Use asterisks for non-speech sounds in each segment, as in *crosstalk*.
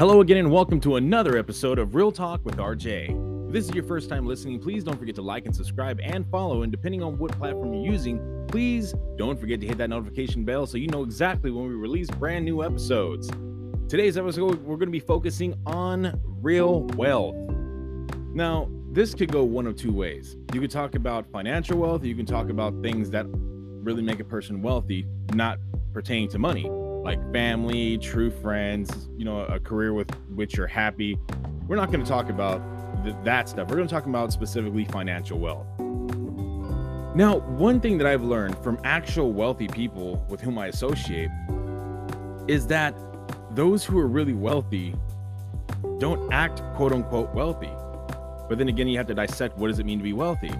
Hello again, and welcome to another episode of Real Talk with RJ. If this is your first time listening, please don't forget to like and subscribe and follow. And depending on what platform you're using, please don't forget to hit that notification bell so you know exactly when we release brand new episodes. Today's episode, we're going to be focusing on real wealth. Now, this could go one of two ways. You could talk about financial wealth, you can talk about things that really make a person wealthy, not pertaining to money like family, true friends, you know, a career with which you're happy. We're not going to talk about th- that stuff. We're going to talk about specifically financial wealth. Now, one thing that I've learned from actual wealthy people with whom I associate is that those who are really wealthy don't act quote unquote wealthy. But then again, you have to dissect what does it mean to be wealthy?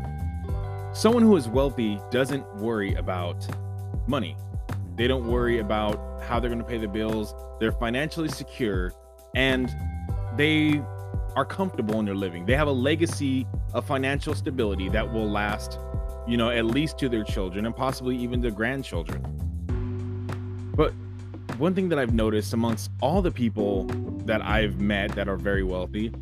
Someone who is wealthy doesn't worry about money. They don't worry about how they're going to pay the bills. They're financially secure and they are comfortable in their living. They have a legacy of financial stability that will last, you know, at least to their children and possibly even their grandchildren. But one thing that I've noticed amongst all the people that I've met that are very wealthy,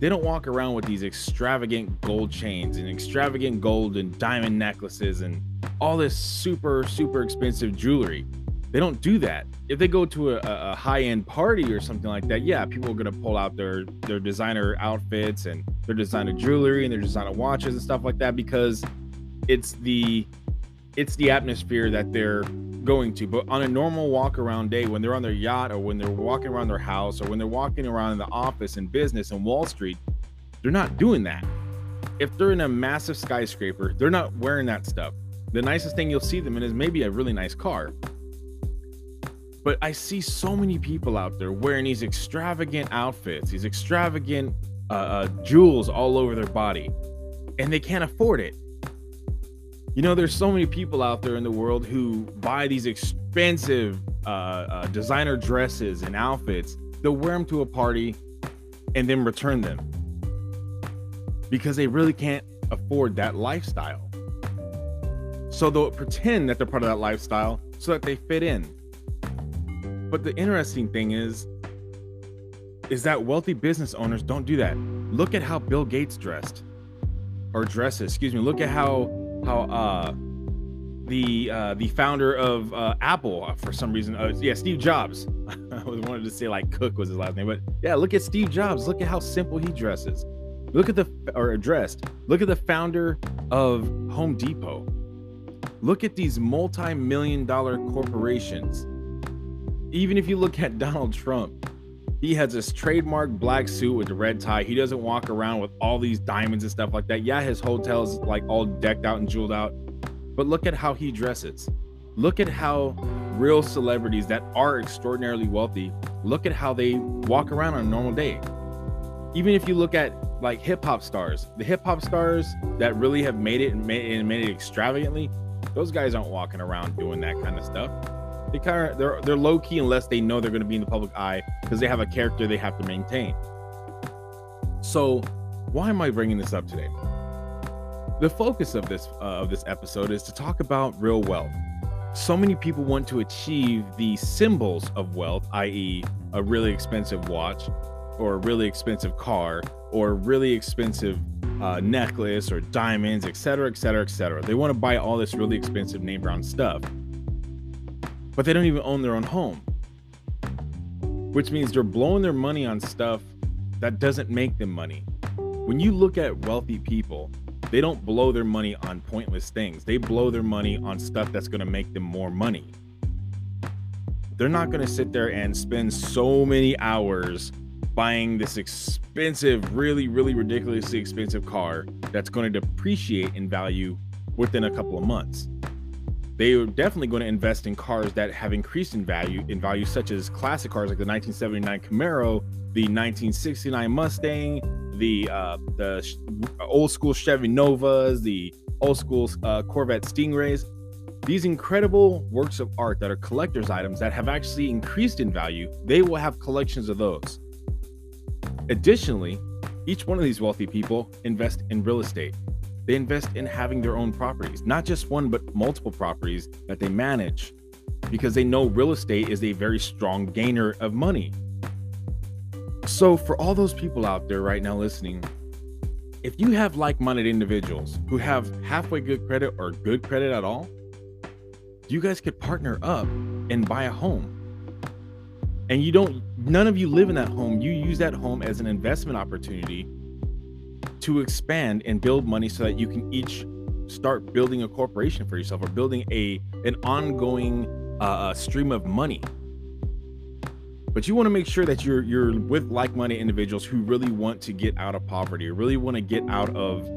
they don't walk around with these extravagant gold chains and extravagant gold and diamond necklaces and all this super, super expensive jewelry. They don't do that. If they go to a, a high-end party or something like that, yeah, people are gonna pull out their their designer outfits and their designer jewelry and their designer watches and stuff like that because it's the it's the atmosphere that they're going to. But on a normal walk around day, when they're on their yacht or when they're walking around their house or when they're walking around in the office and business and Wall Street, they're not doing that. If they're in a massive skyscraper, they're not wearing that stuff the nicest thing you'll see them in is maybe a really nice car. But I see so many people out there wearing these extravagant outfits, these extravagant uh, uh, jewels all over their body, and they can't afford it. You know, there's so many people out there in the world who buy these expensive uh, uh designer dresses and outfits. They'll wear them to a party and then return them because they really can't afford that lifestyle. So they'll pretend that they're part of that lifestyle so that they fit in. But the interesting thing is, is that wealthy business owners don't do that. Look at how Bill Gates dressed or dresses. Excuse me. Look at how how uh the uh the founder of uh Apple uh, for some reason uh, yeah Steve Jobs *laughs* I was wanted to say like Cook was his last name but yeah look at Steve Jobs look at how simple he dresses look at the or dressed look at the founder of Home Depot Look at these multi million dollar corporations. Even if you look at Donald Trump, he has this trademark black suit with a red tie. He doesn't walk around with all these diamonds and stuff like that. Yeah, his hotel's like all decked out and jeweled out. But look at how he dresses. Look at how real celebrities that are extraordinarily wealthy, look at how they walk around on a normal day. Even if you look at like hip hop stars, the hip hop stars that really have made it and made it, and made it extravagantly, those guys aren't walking around doing that kind of stuff. They kind of they're they're low key unless they know they're going to be in the public eye because they have a character they have to maintain. So, why am I bringing this up today? The focus of this uh, of this episode is to talk about real wealth. So many people want to achieve the symbols of wealth, i.e., a really expensive watch, or a really expensive car, or really expensive uh, necklace or diamonds, etc., etc., etc. They want to buy all this really expensive name brand stuff, but they don't even own their own home, which means they're blowing their money on stuff that doesn't make them money. When you look at wealthy people, they don't blow their money on pointless things. They blow their money on stuff that's going to make them more money. They're not going to sit there and spend so many hours buying this expensive, really, really ridiculously expensive car that's going to depreciate in value within a couple of months. They are definitely going to invest in cars that have increased in value, in value such as classic cars like the 1979 Camaro, the 1969 Mustang, the uh, the old school Chevy Novas, the old school uh, Corvette Stingrays. These incredible works of art that are collector's items that have actually increased in value, they will have collections of those. Additionally, each one of these wealthy people invest in real estate. They invest in having their own properties, not just one, but multiple properties that they manage because they know real estate is a very strong gainer of money. So, for all those people out there right now listening, if you have like minded individuals who have halfway good credit or good credit at all, you guys could partner up and buy a home. And you don't, none of you live in that home. You use that home as an investment opportunity to expand and build money so that you can each start building a corporation for yourself or building a an ongoing uh, stream of money but you want to make sure that you're you're with like-minded individuals who really want to get out of poverty or really want to get out of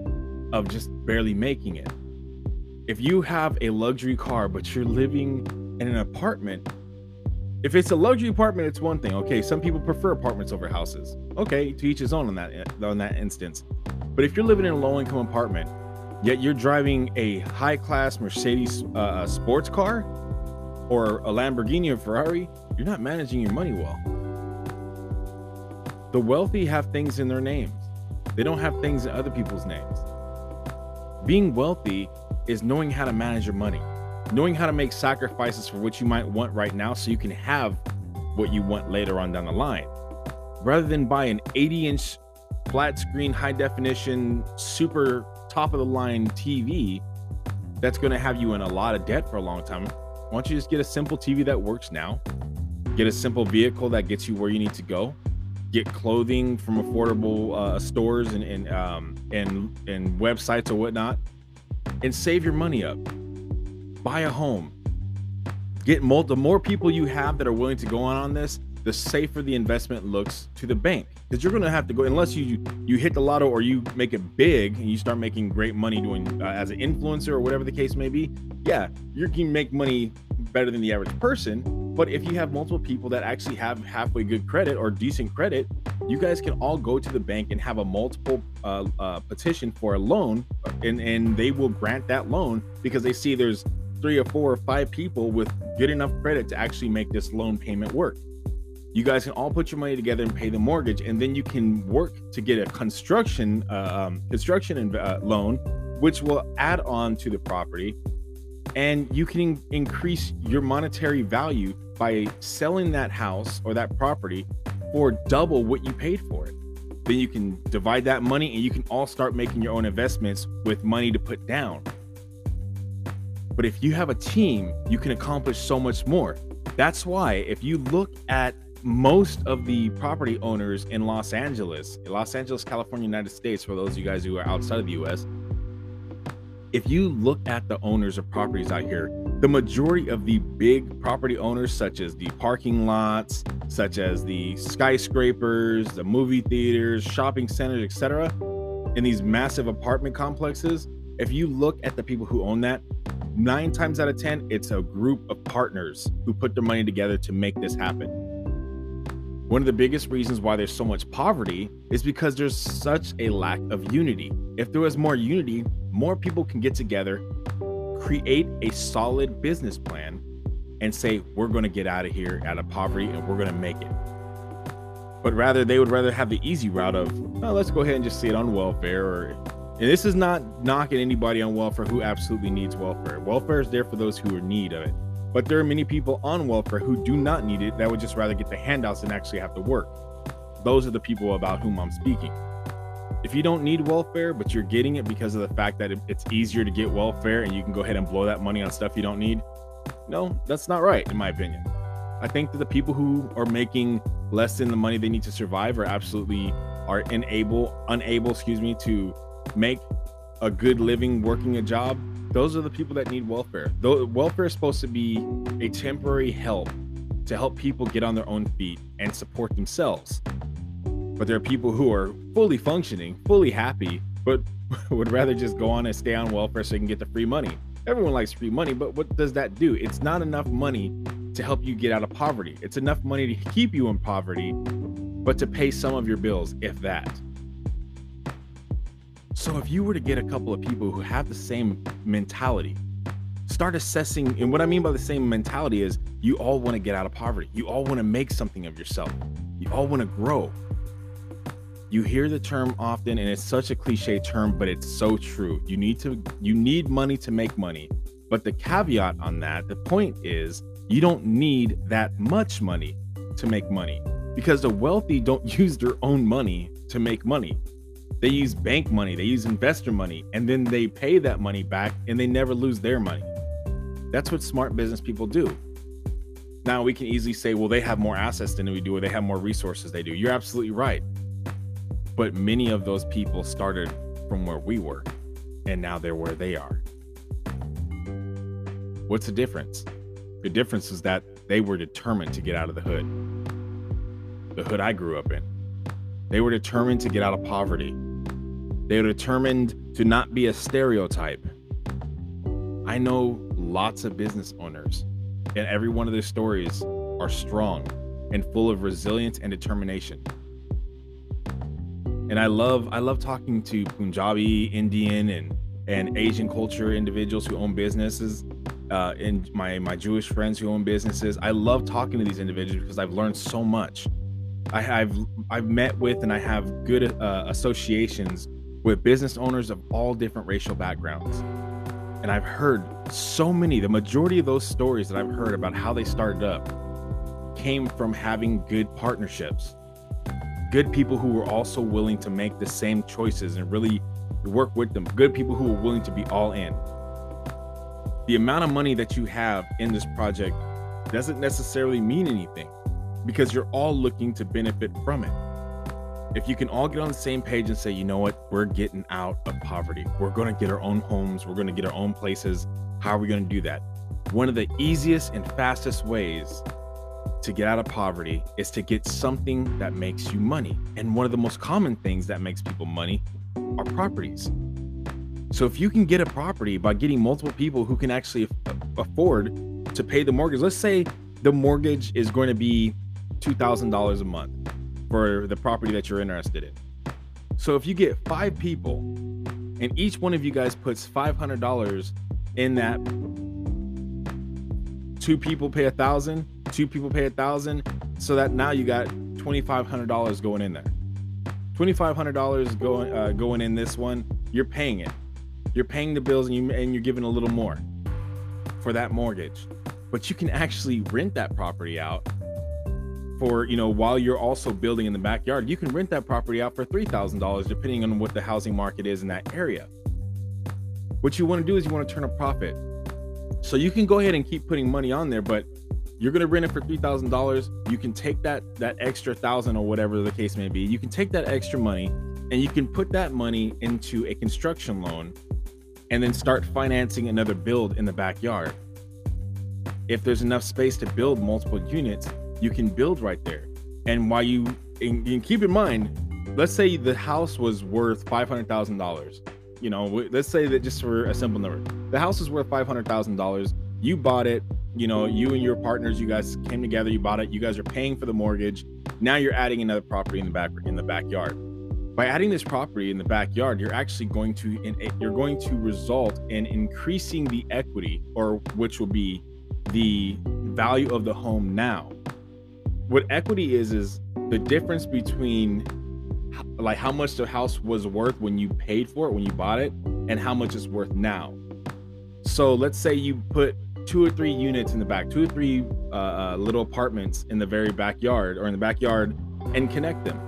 of just barely making it if you have a luxury car but you're living in an apartment if it's a luxury apartment it's one thing. Okay some people prefer apartments over houses. Okay to each his own on that on that instance. But if you're living in a low-income apartment yet you're driving a high-class mercedes uh, sports car or a lamborghini or ferrari you're not managing your money well. The wealthy have things in their names, they don't have things in other people's names. Being wealthy is knowing how to manage your money, knowing how to make sacrifices for what you might want right now so you can have what you want later on down the line. Rather than buy an 80 inch flat screen, high definition, super top of the line TV that's going to have you in a lot of debt for a long time, why don't you just get a simple TV that works now Get a simple vehicle that gets you where you need to go. Get clothing from affordable uh, stores and and, um, and and websites or whatnot, and save your money up. Buy a home. Get more. The more people you have that are willing to go on on this, the safer the investment looks to the bank because you're going to have to go unless you you hit the lotto or you make it big and you start making great money doing uh, as an influencer or whatever the case may be yeah you can make money better than the average person but if you have multiple people that actually have halfway good credit or decent credit, you guys can all go to the bank and have a multiple uh, uh, petition for a loan, and and they will grant that loan because they see there's three or four or five people with good enough credit to actually make this loan payment work. You guys can all put your money together and pay the mortgage, and then you can work to get a construction uh, um, construction uh, loan, which will add on to the property, and you can increase your monetary value by selling that house or that property for double what you paid for it. Then you can divide that money and you can all start making your own investments with money to put down. But if you have a team, you can accomplish so much more. That's why if you look at most of the property owners in Los Angeles, Los Angeles, California, United States, for those of you guys who are outside of the US, if you look at the owners of properties out here, the majority of the big property owners, such as the parking lots, such as the skyscrapers, the movie theaters, shopping centers, etc., in these massive apartment complexes, if you look at the people who own that, nine times out of 10, it's a group of partners who put their money together to make this happen. One of the biggest reasons why there's so much poverty is because there's such a lack of unity. If there was more unity, more people can get together create a solid business plan and say we're going to get out of here out of poverty and we're going to make it but rather they would rather have the easy route of oh, let's go ahead and just see it on welfare or and this is not knocking anybody on welfare who absolutely needs welfare. Welfare is there for those who are in need of it. But there are many people on welfare who do not need it that would just rather get the handouts than actually have to work. Those are the people about whom i'm speaking. If you don't need welfare, but you're getting it because of the fact that it's easier to get welfare and you can go ahead and blow that money on stuff you don't need, no, that's not right, in my opinion. I think that the people who are making less than the money they need to survive are absolutely are unable, unable, excuse me, to make a good living working a job. Those are the people that need welfare. Though welfare is supposed to be a temporary help to help people get on their own feet and support themselves. But there are people who are fully functioning, fully happy, but *laughs* would rather just go on and stay on welfare so they can get the free money. Everyone likes free money, but what does that do? It's not enough money to help you get out of poverty. It's enough money to keep you in poverty, but to pay some of your bills, if that. So if you were to get a couple of people who have the same mentality, start assessing, and what I mean by the same mentality is you all want to get out of poverty. You all want to make something of yourself. You all want to grow. You hear the term often and it's such a cliche term, but it's so true. You need to you need money to make money. But the caveat on that, the point is you don't need that much money to make money. because the wealthy don't *laughs* use their own money to make money. They use bank money, they use investor money, and then they pay that money back and they never lose their money. That's what smart business people do. Now we can easily say, well, they have more assets than we do, or they have more resources they do. You're absolutely right. But many of those people started from where we were, and now they're where they are. What's the difference? The difference is that they were determined to get out of the hood, the hood I grew up in. They were determined to get out of poverty. They were determined to not be a stereotype. I know lots of business owners, and every one of their stories are strong and full of resilience and determination. And I love I love talking to Punjabi, Indian, and and Asian culture individuals who own businesses, uh, and my my Jewish friends who own businesses. I love talking to these individuals because I've learned so much. I have I've met with and I have good uh, associations with business owners of all different racial backgrounds. And I've heard so many, the majority of those stories that I've heard about how they started up came from having good partnerships. Good people who were also willing to make the same choices and really work with them. Good people who were willing to be all in. The amount of money that you have in this project doesn't necessarily mean anything because you're all looking to benefit from it. If you can all get on the same page and say, you know what, we're getting out of poverty, we're going to get our own homes, we're going to get our own places. How are we going to do that? One of the easiest and fastest ways to get out of poverty is to get something that makes you money. And one of the most common things that makes people money are properties. So if you can get a property by getting multiple people who can actually afford to pay the mortgage, let's say the mortgage is going to be $2,000 a month for the property that you're interested in. So if you get five people and each one of you guys puts $500 in that, two people pay a thousand, two people pay a thousand, so that now you got $2,500 going in there. $2,500 going uh, going in this one, you're paying it. You're paying the bills and you and you're giving a little more for that mortgage. But you can actually rent that property out for you know while you're also building in the backyard you can rent that property out for $3000 depending on what the housing market is in that area. What you want to do is you want to turn a profit. So you can go ahead and keep putting money on there but you're going to rent it for $3000 you can take that that extra thousand or whatever the case may be you can take that extra money and you can put that money into a construction loan and then start financing another build in the backyard. If there's enough space to build multiple units you can build right there. And while you and, and keep in mind, let's say the house was worth five hundred thousand dollars. You know, let's say that just for a simple number, the house is worth five hundred thousand dollars. You bought it. You know, you and your partners, you guys came together. You bought it. You guys are paying for the mortgage. Now you're adding another property in the back in the backyard. By adding this property in the backyard, you're actually going to eh, you're going to result in increasing the equity, or which will be the value of the home now what equity is is the difference between like how much the house was worth when you paid for it when you bought it and how much it's worth now. So let's say you put two or three units in the back two or three uh, uh, little apartments in the very backyard or in the backyard and connect them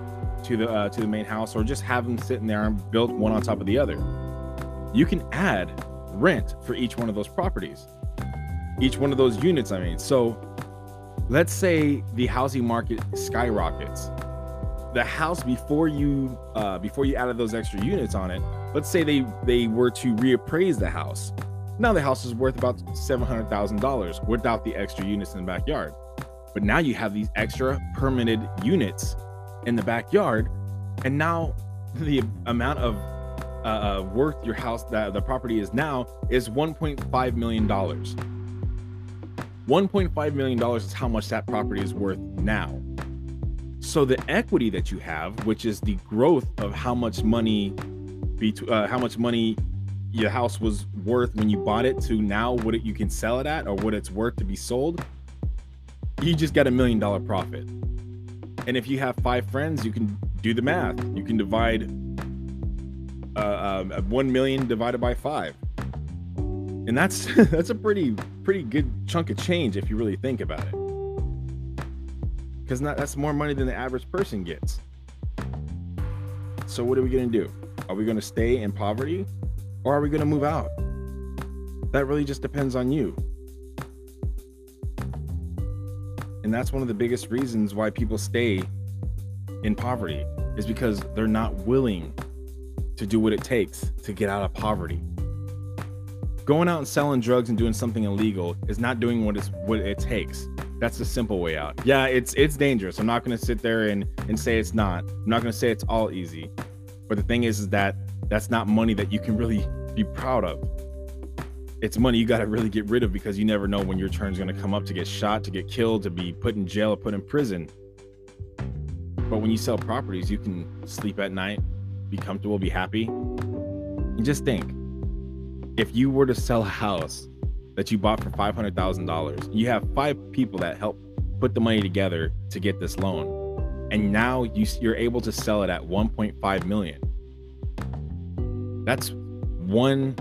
to the uh, to the main house or just have them sitting there and built one on top of the other. You can add rent for each one of those properties. Each one of those units i mean. So let's say the housing market skyrockets. The house before you uh, before you added those extra units on it let's say they they were to reappraise the house. Now the house is worth about $700000 without the extra units in the backyard. But now you have these extra permitted units in the backyard and now the amount of uh, uh worth your house that the property is now is 1.5 million dollars $1.5 million is how much that property is worth now. So the equity that you have, which is the growth of how much money, uh, how much money your house was worth when you bought it to now what it, you can sell it at or what it's worth to be sold, you just got a million dollar profit. And if you have five friends, you can do the math. You can divide uh, um, one million divided by five and that's *laughs* that's a pretty pretty good chunk of change if you really think about it because that's more money than the average person gets. So what are we going to do? Are we going to stay in poverty or are we going to move out? That really just depends on you. And that's one of the biggest reasons why people stay in poverty is because they're not willing to do what it takes to get out of poverty. Going out and selling drugs and doing something illegal is not doing what it's what it takes. That's the simple way out. Yeah, it's it's dangerous. I'm not to sit there and and say it's not. I'm not to say it's all easy. But the thing is is that that's not money that you can really be proud of. It's money you got to really get rid of because you never know when your turn's going to come up to get shot, to get killed, to be put in jail or put in prison. But when you sell properties, you can sleep at night, be comfortable, be happy. And just think if you were to sell a house that you bought for $500,000, you have five people that help put the money together to get this loan. And now you, you're able to sell it at 1.5 million. That's one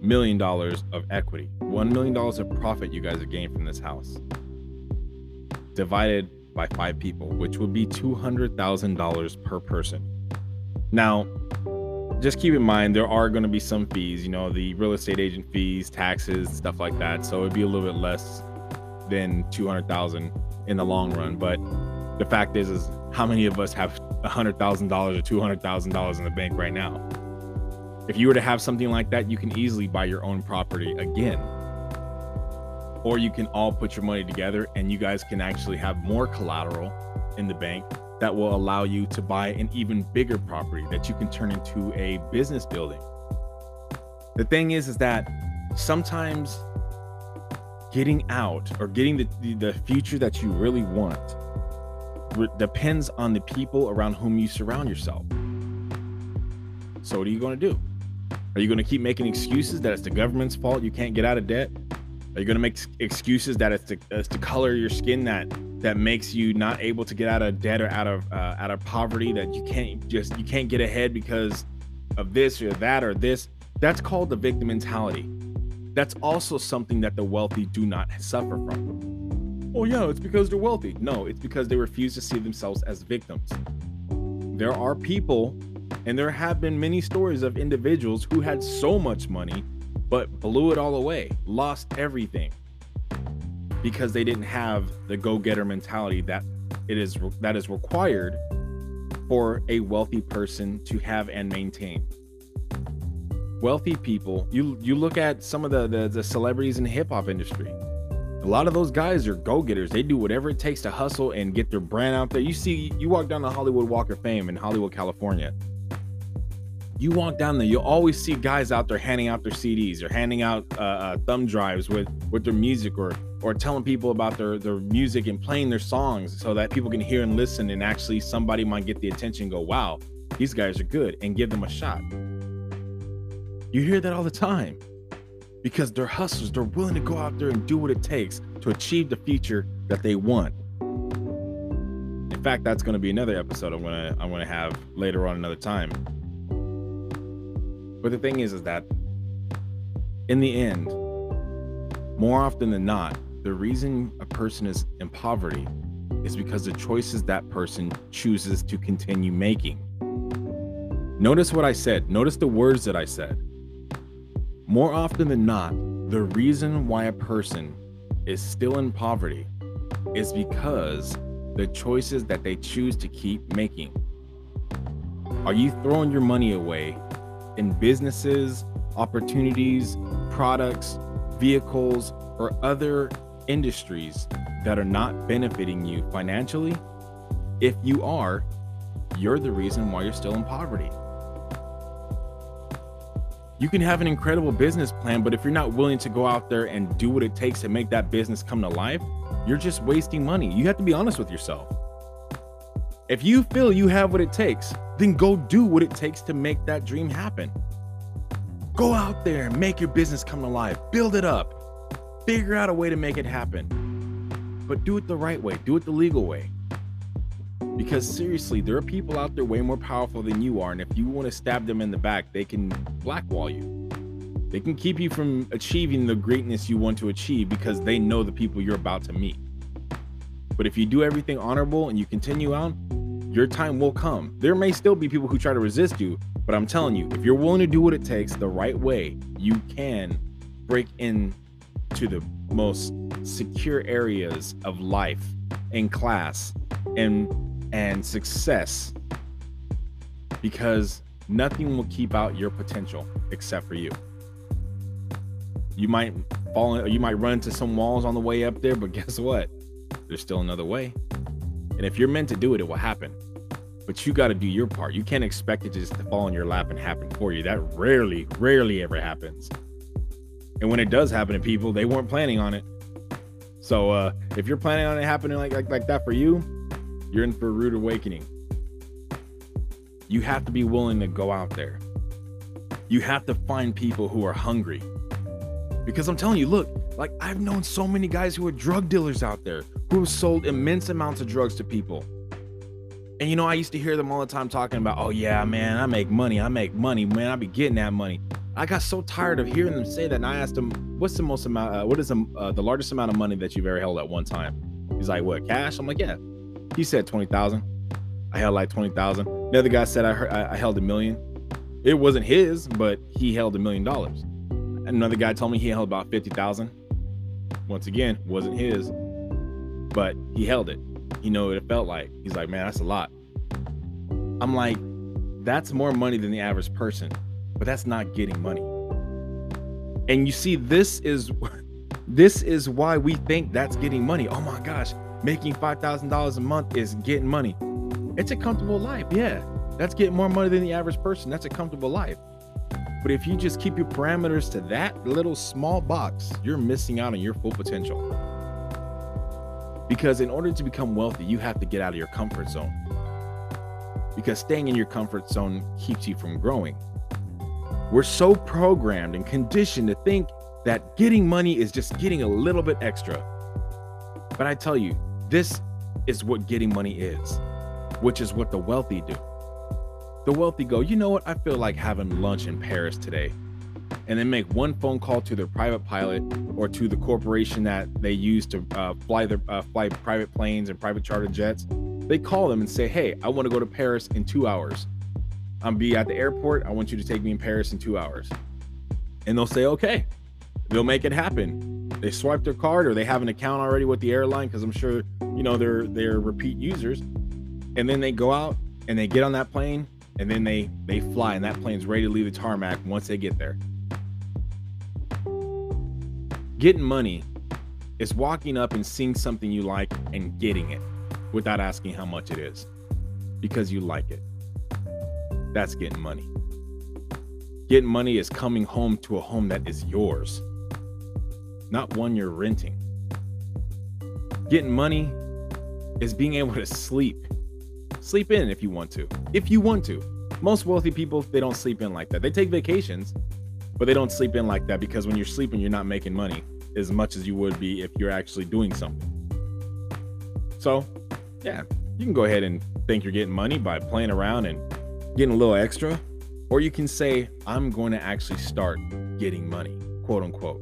million dollars of equity, one million dollars of profit you guys have gained from this house, divided by five people, which would be two hundred thousand dollars per person. Now, just keep in mind there are going to be some fees, you know, the real estate agent fees, taxes, stuff like that. So it'd be a little bit less than two hundred thousand in the long run. But the fact is, is how many of us have a hundred thousand dollars or two hundred thousand dollars in the bank right now? If you were to have something like that, you can easily buy your own property again. Or you can all put your money together and you guys can actually have more collateral in the bank that will allow you to buy an even bigger property that you can turn into a business building. The thing is, is that sometimes getting out or getting the, the, future that you really want re- depends on the people around whom you surround yourself. So, what are you going to do? Are you going to keep making excuses that it's the government's fault you can't get out of debt? Are you going to make excuses that it's the, it's the color of your skin that that makes you not able to get out of debt or out of uh, out of poverty that you can't just you can't get ahead because of this or that or this? That's called the victim mentality. That's also something that the wealthy do not suffer from. Oh yeah, it's because they're wealthy. No, it's because they refuse to see themselves as victims. There are people and there have been many stories of individuals who had so much money, but blew it all away, lost everything because they didn't have the go-getter mentality that it is that is required for a wealthy person to have and maintain. Wealthy people, you you look at some of the the, the celebrities in the hip hop industry. A lot of those guys are go-getters. They do whatever it takes to hustle and get their brand out there. You see, you walk down the Hollywood Walk of Fame in Hollywood, California you walk down there, you'll always see guys out there handing out their CDs or handing out uh, uh, thumb drives with with their music or or telling people about their their music and playing their songs so that people can hear and listen and actually somebody might get the attention go, wow, these guys are good and give them a shot. You hear that all the time because they're hustlers. They're willing to go out there and do what it takes to achieve the future that they want. In fact, that's going to be another episode I'm going to I'm going to have later on another time but the thing is, is that in the end, more often than not, the reason a person is in poverty is because the choices that person chooses to continue making. Notice what I said. Notice the words that I said. More often than not, the reason why a person is still in poverty is because the choices that they choose to keep making. Are you throwing your money away in businesses, opportunities, products, vehicles, or other industries that are not benefiting you financially? If you are, you're the reason why you're still in poverty. You can have an incredible business plan, but if you're not willing to go out there and do what it takes to make that business come to life, you're just wasting money. You have to be honest with yourself. If you feel you have what it takes, then go do what it takes to make that dream happen. Go out there and make your business come alive, build it up, figure out a way to make it happen. But do it the right way, do it the legal way. Because seriously, there are people out there way more powerful than you are. And if you want to stab them in the back, they can blackwall you. They can keep you from achieving the greatness you want to achieve because they know the people you're about to meet. But if you do everything honorable and you continue on, your time will come. There may still be people who try to resist you, but I'm telling you, if you're willing to do what it takes the right way, you can break in to the most secure areas of life and class and and success because nothing will keep out your potential except for you. You might fall in, you might run into some walls on the way up there, but guess what? There's still another way. And if you're meant to do it, it will happen. But you got to do your part. You can't expect it just to fall in your lap and happen for you. That rarely, rarely ever happens. And when it does happen to people, they weren't planning on it. So uh, if you're planning on it happening like, like like that for you, you're in for a rude awakening. You have to be willing to go out there. You have to find people who are hungry. Because I'm telling you, look, like I've known so many guys who are drug dealers out there who have sold immense amounts of drugs to people. And you know, I used to hear them all the time talking about, oh yeah, man, I make money, I make money, man, I be getting that money. I got so tired of hearing them say that, and I asked them, "What's the most amount? Uh, what is the, uh, the largest amount of money that you've ever held at one time?" He's like, "What cash?" I'm like, "Yeah." He said twenty thousand. I held like twenty thousand. The other guy said I, heard, I held a million. It wasn't his, but he held a million dollars. Another guy told me he held about fifty thousand. Once again, wasn't his, but he held it. You know what it felt like. He's like, "Man, that's a lot." I'm like, "That's more money than the average person." but that's not getting money. And you see, this is *laughs* this is why we think that's getting money. Oh my gosh, making five thousand dollars a month is getting money. It's a comfortable life, yeah. That's getting more money than the average person. That's a comfortable life. But if you just keep your parameters to that little small box, you're missing out on your full potential. Because in order to become wealthy, you have to get out of your comfort zone. Because staying in your comfort zone keeps you from growing. We're so programmed and conditioned to think that getting money is just getting a little bit extra. But I tell you, this is what getting money is, which is what the wealthy do. The wealthy go, you know what? I feel like having lunch in Paris today. And then make one phone call to their private pilot or to the corporation that they use to uh, fly their uh, fly private planes and private charter jets. They call them and say, "Hey, I want to go to Paris in two hours. I'm be at the airport. I want you to take me in Paris in two hours. And they'll say, okay, they'll make it happen. They swipe their card or they have an account already with the airline because I'm sure, you know, they're they're repeat users. And then they go out and they get on that plane and then they they fly and that plane's ready to leave the tarmac once they get there. Getting money is walking up and seeing something you like and getting it without asking how much it is because you like it. That's getting money. Getting money is coming home to a home that is yours, not one you're renting. Getting money is being able to sleep. Sleep in if you want to. If you want to. Most wealthy people, they don't sleep in like that. They take vacations, but they don't sleep in like that because when you're sleeping, you're not making money as much as you would be if you're actually doing something. So, yeah, you can go ahead and think you're getting money by playing around and getting a little extra, or you can say, I'm going to actually start getting money, quote unquote.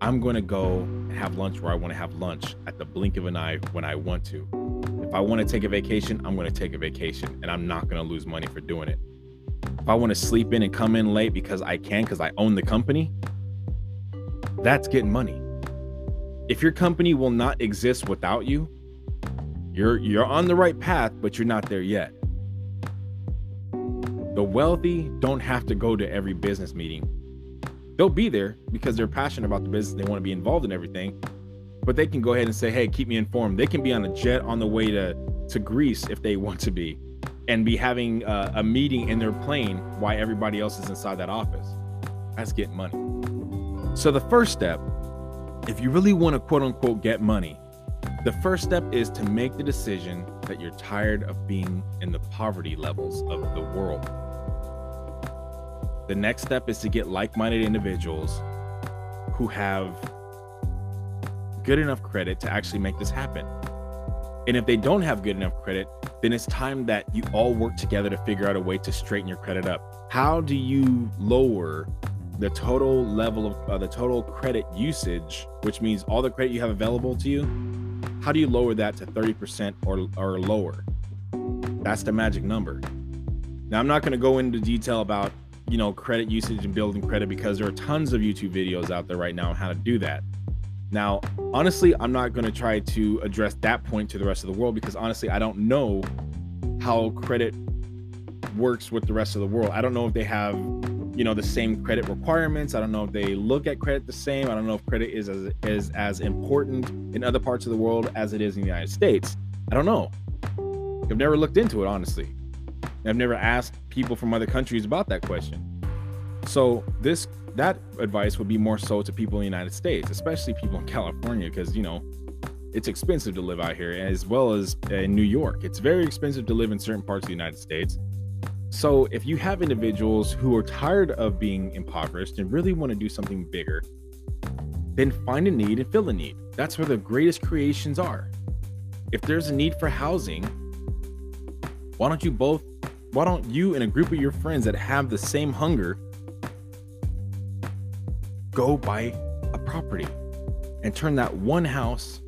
I'm going to go have lunch where I want to have lunch at the blink of an eye when I want to. If I want to take a vacation, I'm going to take a vacation and I'm not going to lose money for doing it. If I want to sleep in and come in late because I can, because I own the company, that's getting money. If your company will not exist without you, you're you're on the right path, but you're not there yet. The wealthy don't have to go to every business meeting. They'll be there because they're passionate about the business. They want to be involved in everything. But they can go ahead and say, "Hey, keep me informed." They can be on a jet on the way to to Greece if they want to be, and be having a, a meeting in their plane while everybody else is inside that office. That's getting money. So the first step, if you really want to quote unquote get money, the first step is to make the decision that you're tired of being in the poverty levels of the world. The next step is to get like minded individuals who have good enough credit to actually make this happen. And if they don't have good enough credit, then it's time that you all work together to figure out a way to straighten your credit up. How do you lower the total level of uh, the total credit usage, which means all the credit you have available to you, how do you lower that to 30% or, or lower? That's the magic number. Now, I'm not going to go into detail about, you know, credit usage and building credit because there are tons of YouTube videos out there right now on how to do that. Now, honestly, I'm not going to try to address that point to the rest of the world because honestly, I don't know how credit works with the rest of the world. I don't know if they have you know the same credit requirements. I don't know if they look at credit the same. I don't know if credit is as is as important in other parts of the world as it is in the United States. I don't know. I've never looked into it honestly. I've never asked people from other countries about that question. So this that advice would be more so to people in the United States, especially people in California, because you know it's expensive to live out here, as well as in New York. It's very expensive to live in certain parts of the United States. So, if you have individuals who are tired of being impoverished and really want to do something bigger, then find a need and fill a need. That's where the greatest creations are. If there's a need for housing, why don't you both, why don't you and a group of your friends that have the same hunger go buy a property and turn that one house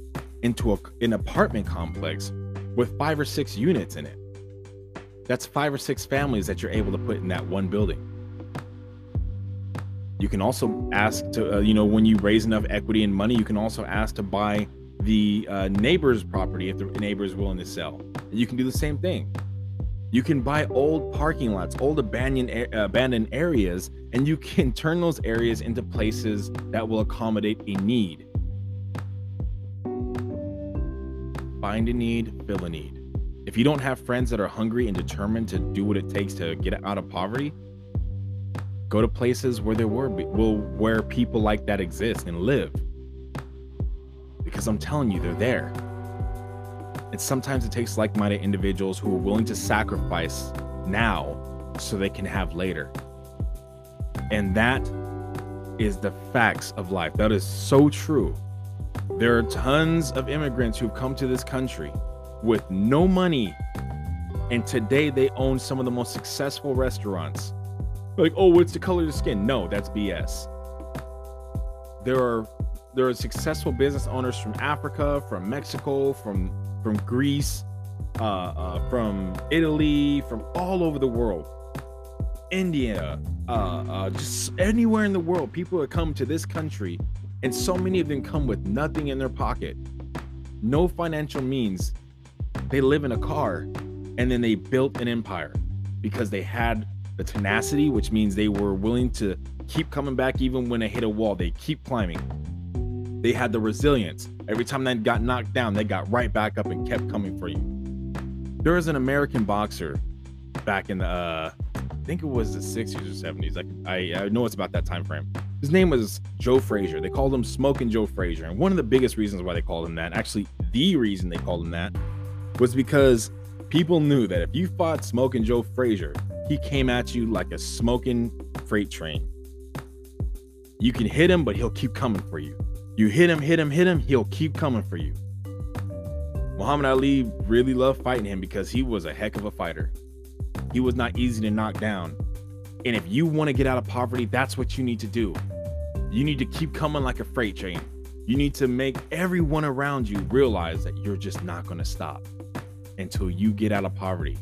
into a, an apartment complex with five or six units in it? That's five or six families that you're able to put in that one building. You can also ask to, uh, you know, when you raise enough equity and money, you can also ask to buy the uh, neighbor's property if the neighbor is willing to sell. You can do the same thing. You can buy old parking lots, old abandoned abandoned areas, and you can *laughs* turn those areas into places that will accommodate a need. Find a need, fill a need. If you don't have friends that are hungry and determined to do what it takes to get out of poverty, go to places where there were will where people like that exist and live. Because I'm telling you, they're there. And sometimes it takes like-minded individuals who are willing to sacrifice now so they can have later. And that is the facts of life. That is so true. There are tons of immigrants who've come to this country with no money. And today they own some of the most successful restaurants. Like, oh, what's the color of the skin? No, that's BS. There are there are successful business owners from Africa, from Mexico, from from Greece, uh, uh, from Italy, from all over the world, India, uh, uh, just anywhere in the world. People have come to this country, and so many of them come with nothing in their pocket, no financial means, they live in a car and then they built an empire because they had the tenacity, which means they were willing to keep coming back even when they hit a wall. They keep climbing. They had the resilience. Every time they got knocked down, they got right back up and kept coming for you. There was an American boxer back in the, uh, I think it was the 60s or 70s. Like I, I know it's about that time frame. His name was Joe Frazier. They called him Smoking Joe Frazier. And one of the biggest reasons why they called him that, actually the reason they called him that, was because people knew that if you fought Smoking Joe Frazier, he came at you like a smoking freight train. You can hit him, but he'll keep coming for you. You hit him, hit him, hit him, he'll keep coming for you. Muhammad Ali really loved fighting him because he was a heck of a fighter. He was not easy to knock down. And if you want to get out of poverty, that's what you need to do. You need to keep coming like a freight train. You need to make everyone around you realize that you're just not going to stop until you get out of poverty.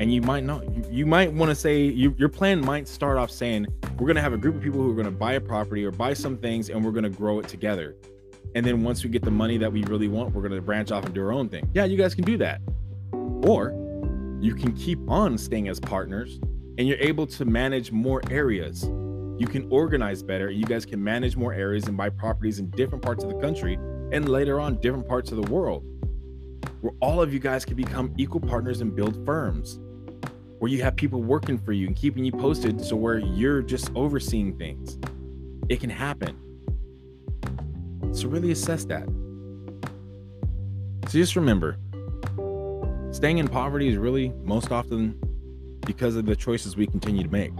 And you might not, you, might want to say, you, your plan might start off saying, we're going to have a group of people who are going to buy a property or buy some things and we're going to grow it together. And then once we get the money that we really want, we're going to branch off and do our own thing. Yeah, you guys can do that. Or you can keep on staying as partners and you're able to manage more areas. You can organize better. You guys can manage more areas and buy properties in different parts of the country and later on different parts of the world where all of you guys can become equal partners and build firms where you have people working for you and keeping you posted so where you're just overseeing things. It can happen. So really assess that. So just remember staying in poverty is really most often because of the choices we continue to make.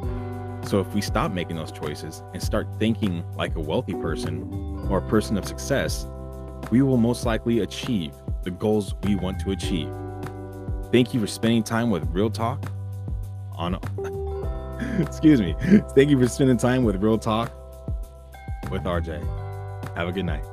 So if we stop making those choices and start thinking like a wealthy person or a person of success we will most likely achieve the goals we want to achieve. Thank you for spending time with Real Talk on *laughs* Excuse me. Thank you for spending time with Real Talk with RJ. Have a good night.